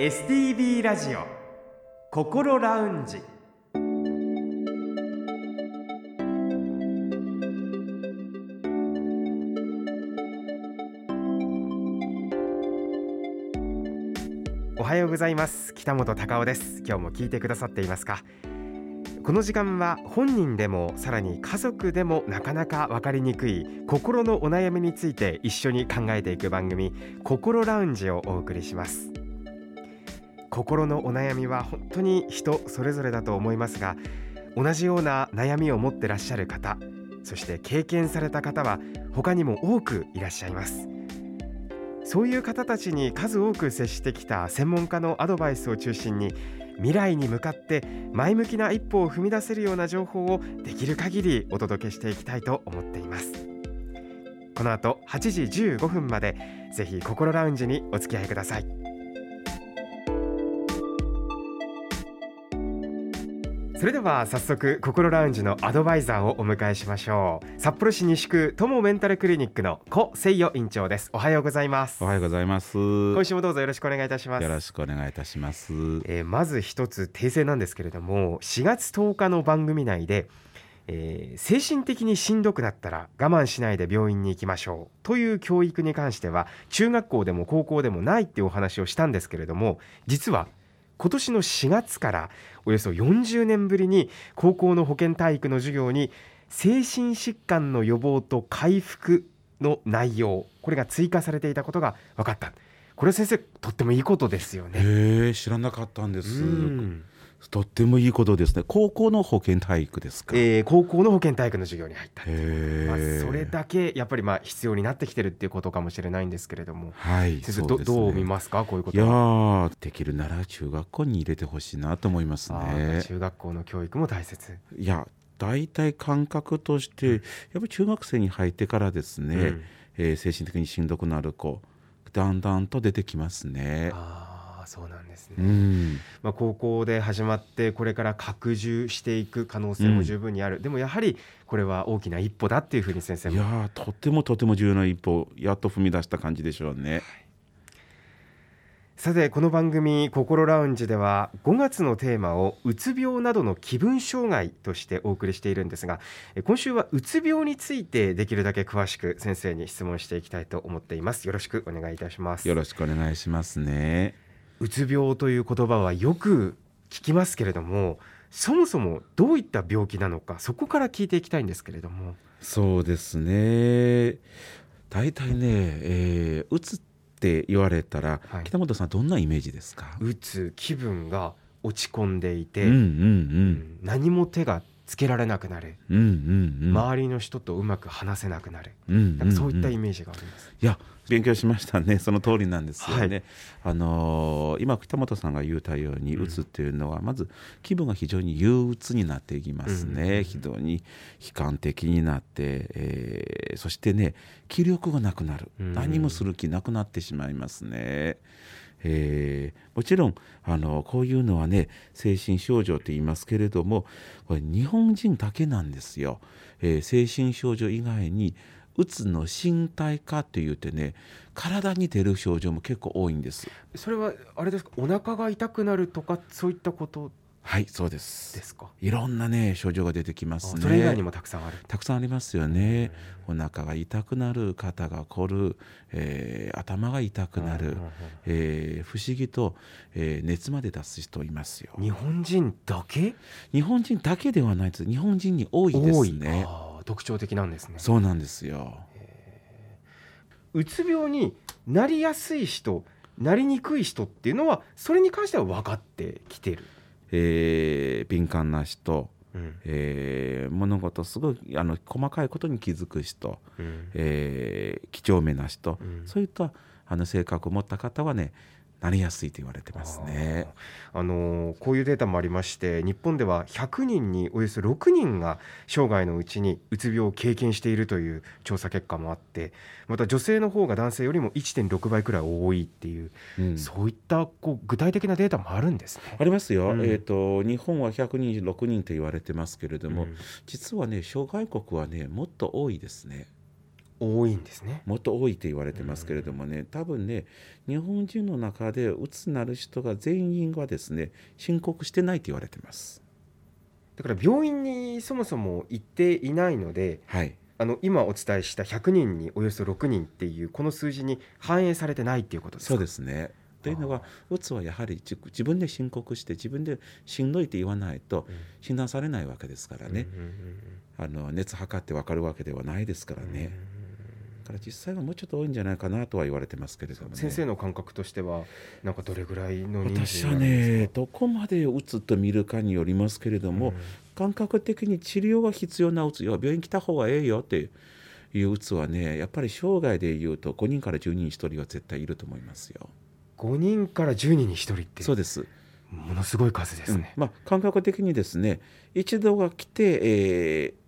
STB ラジオ心ラウンジ。おはようございます。北本隆夫です。今日も聞いてくださっていますか？この時間は本人でもさらに家族でもなかなか分かりにくい心のお悩みについて一緒に考えていく番組心ラウンジをお送りします。心のお悩みは本当に人それぞれだと思いますが同じような悩みを持ってらっしゃる方そして経験された方は他にも多くいらっしゃいます。そういう方たちに数多く接してきた専門家のアドバイスを中心に未来に向かって前向きな一歩を踏み出せるような情報をできる限りお届けしていきたいと思っています。この後8時15分までぜひ心ラウンジにお付き合いください。それでは早速心ラウンジのアドバイザーをお迎えしましょう。札幌市西区友メンタルクリニックの小誠代院長です。おはようございます。おはようございます。今週もどうぞよろしくお願いいたします。よろしくお願いいたします。えーまず一つ訂正なんですけれども4月10日の番組内で、えー精神的にしんどくなったら我慢しないで病院に行きましょう。という教育に関しては中学校でも高校でもないっていうお話をしたんですけれども実は今年の4月からおよそ40年ぶりに高校の保健体育の授業に精神疾患の予防と回復の内容これが追加されていたことが分かったこれ先生とってもいいことですよね。知らなかったんです。うんとってもいいことですね。高校の保健体育ですか？へえー高校の保健体育の授業に入った、まあ、え。それだけやっぱりまあ必要になってきてるっていうことかもしれないんですけれどもはい。先生ねどう見ますか？こういうこいやとはーできるなら中学校に入れてほしいなと思いますね。中学校の教育も大切、いや大体感覚として、やっぱり中学生に入ってからですね、うんえー精神的にしんどくなる子だんだんと出てきますね。ああそうなんですね、うん。まあ、高校で始まってこれから拡充していく可能性も十分にある、でもやはりこれは大きな一歩だっていうふうに先生も。いやーとてもとても重要な一歩。やっと踏み出した感じでしょうね。さてこの番組「心ラウンジ」では5月のテーマをうつ病などの気分障害としてお送りしているんですがえ今週はうつ病についてできるだけ詳しく先生に質問していきたいと思っています。よろしくお願いいたします。よろしくお願いしますね。うつ病という言葉はよく聞きますけれどもそもそもどういった病気なのかそこから聞いていきたいんですけれどもそうですね。大体ね、えー、うつって言われたら、はい北本さんどんなイメージですか？うつ気分が落ち込んでいて、うんうんうん何も手がつけられなくなる、うんうんうん。うん。周りの人とうまく話せなくなる、うんうんうん。なんかそういったイメージがあります。いや勉強しましたね。その通りなんですよね、はい。あのー今北本さんが言うたようにうんうつっていうのは、まず気分が非常に憂鬱になっていきますね、うんうん。非常に悲観的になって、えーそしてね気力がなくなる、うん。何もする気なくなってしまいますね。えー。もちろんあのこういうのはね精神症状と言いますけれどもこれ日本人だけなんですよ、えー精神症状以外にうつの身体化というてね体に出る症状も結構多いんです。それはあれですか？お腹が痛くなるとかそういったことはいそうです。ですか。いろんなね症状が出てきますね。それ以外にもたくさんある。たくさんありますよね。お腹が痛くなる肩が凝る、えー頭が痛くなる、うんうんうんえー不思議と、えー熱まで出す人いますよ。日本人だけ？日本人だけではないです。日本人に多いですね。特徴的なんですね。そうなんですよ。うつ病になりやすい人なりにくい人っていうのはそれに関しては分かってきてる。えー敏感な人、うん。えー物事すごいあの細かいことに気づく人、うん。えー几帳面な人、うん。そういったあの性格を持った方はねなりやすいと言われてますね。あのーこういうデータもありまして日本では100人におよそ6人が生涯のうちにうつ病を経験しているという調査結果もあってまた女性の方が男性よりも1.6倍くらい多いっていう、うんそういったこう具体的なデータもあるんですね。ありますよ、うんえー、と日本は126人と言われてますけれども、うん実はね諸外国はねもっと多いですね。多いんですね。もっと多いと言われてますけれどもね、多分ね日本人の中でうつになる人が全員はですね申告してないと言われてます。だから病院にそもそも行っていないのではい。あの今お伝えした100人におよそ6人っていうこの数字に反映されてないっていうことですか？そうですね。というのはうつはやはり自自分で申告して自分でしんどいって言わないとうん。診断されないわけですからね、あの熱測って分かるわけではないですからうんね、だから実際はもうちょっと多いんじゃないかなとは言われてますけれどもね。先生の感覚としてはなんかどれぐらいの人私はねどこまでうつと見るかによりますけれども、うん。感覚的に治療が必要なうつよ病院来た方がええよっていううつはねやっぱり生涯でいうと5人から10人1人は絶対いると思いますよ。5人から10人に1人ってそうです。ものすごい数ですね。うん。まあ、感覚的にですね一度が来て、えー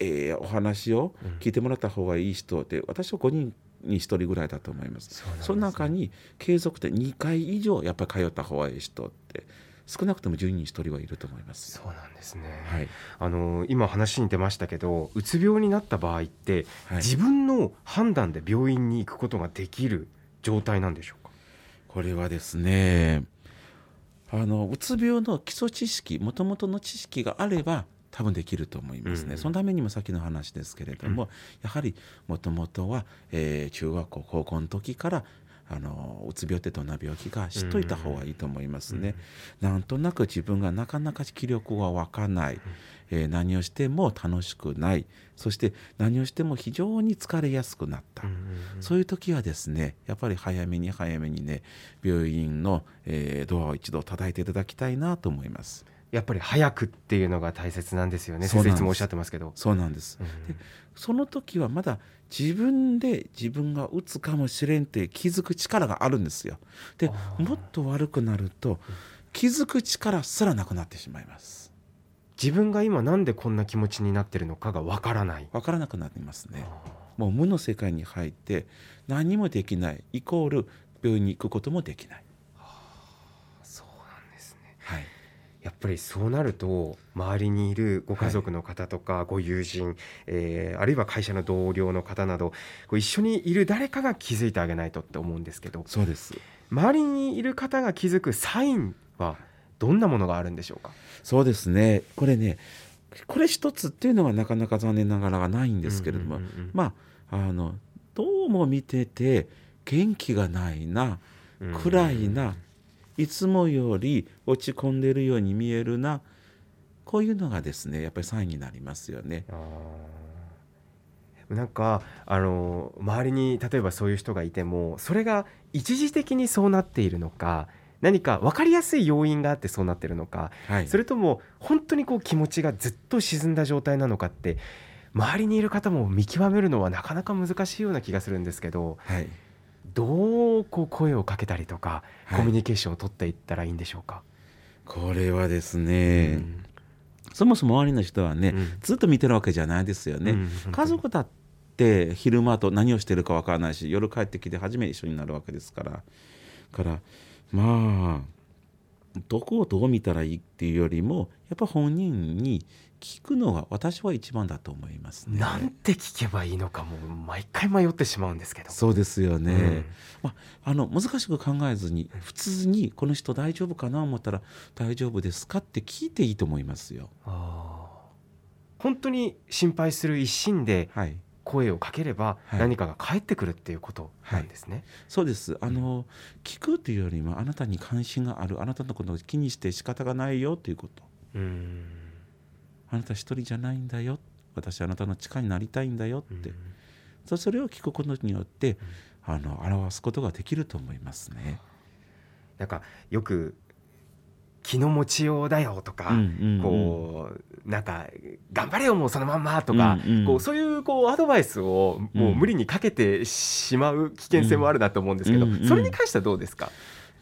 えーお話をうん聞いてもらった方がいい人って私は5人に1人ぐらいだと思います。そねその中に継続で2回以上やっぱり通った方がいい人って少なくとも10人に1人はいると思います。そうなんですね。はいあの今話に出ましたけどうつ病になった場合って、はい、自分の判断で病院に行くことができる状態なんでしょうか？これはですねあのうつ病の基礎知識もともとの知識があれば多分できると思いますね、うんそのためにもさっきの話ですけれども、うん。やはりもともとは、えー中学校高校の時からあのうつ病ってどんな病気か知っといた方がいいと思いますね。なんとなく自分がなかなか気力が湧かない、えー何をしても楽しくない。そして何をしても非常に疲れやすくなった、そういう時はですねやっぱり早めに早めにね病院の、えードアを一度叩いていただきたいなと思いますやっぱり早くっていうのが大切なんですよね。先生いつもおっしゃってますけど。そうなんです。うん。その時はまだ自分で自分が打つかもしれんって気づく力があるんですよ。でもっと悪くなると気づく力すらなくなってしまいます。自分が今なんでこんな気持ちになってるのかがわからない。わからなくなりますね。もう無の世界に入って何もできないイコール病院に行くこともできない、そうなんですね。はい、やっぱりそうなると周りにいるご家族の方とかご友人、えーあるいは会社の同僚の方などこう一緒にいる誰かが気づいてあげないとって思うんですけどそうです。周りにいる方が気づくサインはどんなものがあるんでしょうか？そうですね。これねこれ一つっていうのはなかなか残念ながらないんですけれども、うんうんうんうん。まああのどうも見てて元気がないなうん。暗いないつもより落ち込んでるように見えるな。こういうのがですねやっぱりサインになりますよね。なんかあの周りに例えばそういう人がいてもそれが一時的にそうなっているのか何か分かりやすい要因があってそうなってるのかはい、それとも本当にこう気持ちがずっと沈んだ状態なのかって周りにいる方も見極めるのはなかなか難しいような気がするんですけどはいどうこう声をかけたりとかはい。コミュニケーションを取っていったらいいんでしょうか？これはですね、うん。そもそも周りの人はね、うん。ずっと見てるわけじゃないですよね。うん。家族だって昼間と何をしてるかわからないし夜帰ってきて初めて一緒になるわけですから。からまあどこをどう見たらいいっていうよりもやっぱ本人に聞くのが私は一番だと思いますね。なんて聞けばいいのかもう毎回迷ってしまうんですけど。そうですよね、うん。まあ、あの難しく考えずに普通にこの人大丈夫かな思ったら大丈夫ですかって聞いていいと思いますよ。本当に心配する一心ではい。声をかければはい。何かが返ってくるっていうことなんですね。そうです。あの、聞くというよりもあなたに関心がある。あなたのことを気にして仕方がないよということ。うんあなた一人じゃないんだよ。私あなたの力になりたいんだよって、そそれを聞くことによって、あの表すことができると思いますね。なんかよく気の持ちようだよとか、うんうんうん。こうなんか頑張れよもうそのまんまとか、うんうん。こうそういうこうアドバイスをもう無理にかけてしまう危険性もあるなと思うんですけど、うんうん。それに関してはどうですか、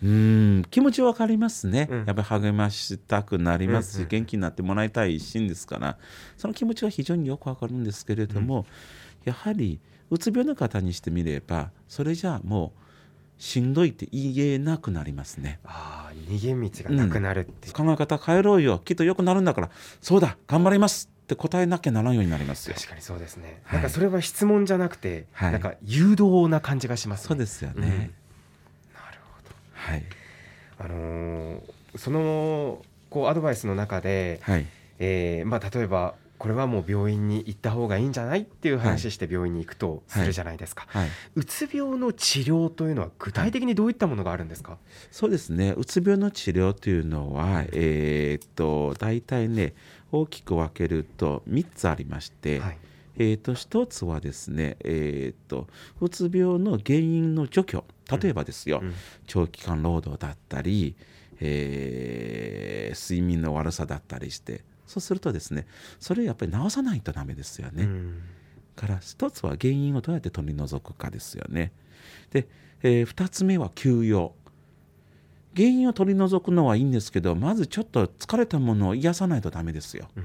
うん気持ちわかりますね、うん。やっぱり励ましたくなりますし、うんうん。元気になってもらいたい一心ですから。その気持ちは非常によくわかるんですけれども、やはりうつ病の方にしてみればそれじゃあもうしんどいって言えなくなりますね。ああ逃げ道がなくなるって。いう、考え方変えろよ。きっと良くなるんだから。そうだ頑張りますっって答えなきゃならんようになりますよ。確かにそうですね、はい。なんかそれは質問じゃなくて、はい。なんか誘導な感じがしますね。そうですよね。はい。あのーそのこうアドバイスの中で、はい。えーまあ、例えばこれはもう病院に行った方がいいんじゃないっていう話して病院に行くとするじゃないですか、はい。うつ病の治療というのは具体的にどういったものがあるんですか、そうですね。うつ病の治療というのは、えーっと大体ね大きく分けると3つありまして、はいえーっと一つはですね、えーっとうつ病の原因の除去。例えばですよ、うん長期間労働だったり、えー睡眠の悪さだったりしてそうするとですねそれをやっぱり治さないとダメですよね。うんから一つは原因をどうやって取り除くかですよね。で、えー二つ目は休養。原因を取り除くのはいいんですけどまずちょっと疲れたものを癒さないとダメですよ。うん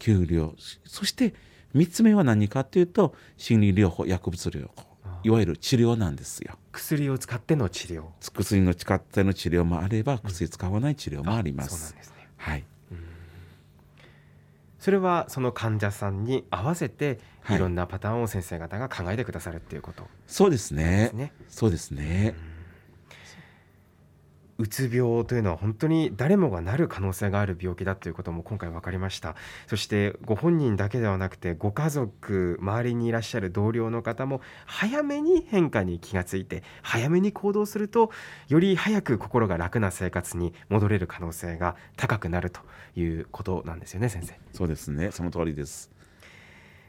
休養そして三つ目は何かというと心理療法薬物療法。あいわゆる治療なんですよ。薬を使っての治療。薬の使っての治療もあれば薬使わない治療もあります。そうなんですね。はい、それはその患者さんに合わせてはい。いろんなパターンを先生方が考えてくださるっていうこと。そうですでね。そうですね。うつ病というのは本当に誰もがなる可能性がある病気だということも今回分かりましたそしてご本人だけではなくてご家族周りにいらっしゃる同僚の方も早めに変化に気がついて早めに行動するとより早く心が楽な生活に戻れる可能性が高くなるということなんですよね先生そうですね。その通りです。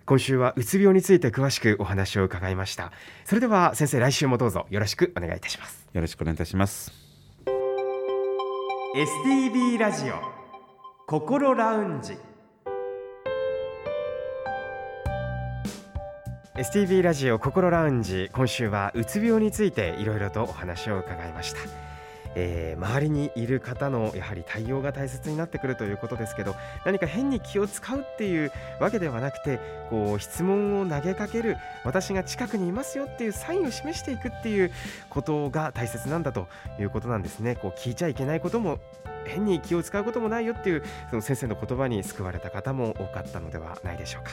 今週はうつ病について詳しくお話を伺いましたそれでは先生来週もどうぞよろしくお願いいたしますよろしくお願いいたします。STB ラジオ心ラウンジ。STB ラジオ心ラウンジ。今週はうつ病についていろいろとお話を伺いました、えー周りにいる方のやはり対応が大切になってくるということですけど何か変に気を使うっていうわけではなくてこう質問を投げかける私が近くにいますよっていうサインを示していくっていうことが大切なんだということなんですね。こう聞いちゃいけないことも変に気を使うこともないよっていうその先生の言葉に救われた方も多かったのではないでしょうか。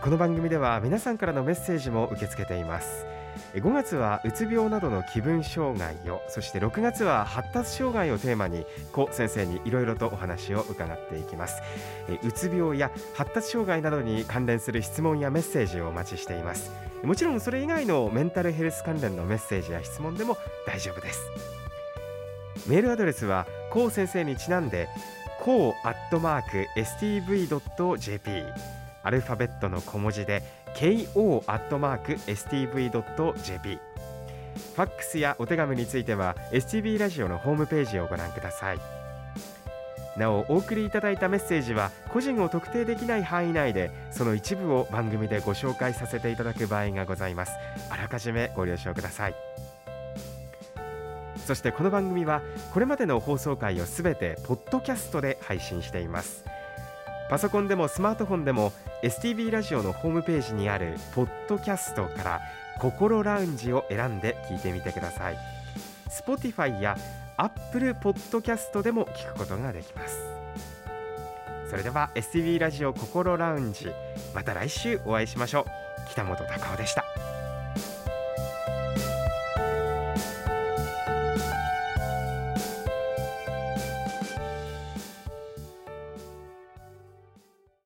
この番組では皆さんからのメッセージも受け付けています。5月はうつ病などの気分障害をそして6月は発達障害をテーマに高先生にいろいろとお話を伺っていきます。えうつ病や発達障害などに関連する質問やメッセージをお待ちしています。もちろんそれ以外のメンタルヘルス関連のメッセージや質問でも大丈夫です。メールアドレスはこう先生にちなんでこうアットマーク stv.jp アルファベットの小文字で ko アットマーク stv.jp ファックスやお手紙については STB ラジオのホームページをご覧ください。なおお送りいただいたメッセージは個人を特定できない範囲内でその一部を番組でご紹介させていただく場合がございます。あらかじめご了承ください。そしてこの番組はこれまでの放送回をすべてポッドキャストで配信しています。パソコンでもスマートフォンでも STB ラジオのホームページにあるポッドキャストから心ラウンジを選んで聞いてみてください。Spotify や Apple Podcast でも聞くことができます。それでは STB ラジオ心ラウンジまた来週お会いしましょう。北本隆夫でした。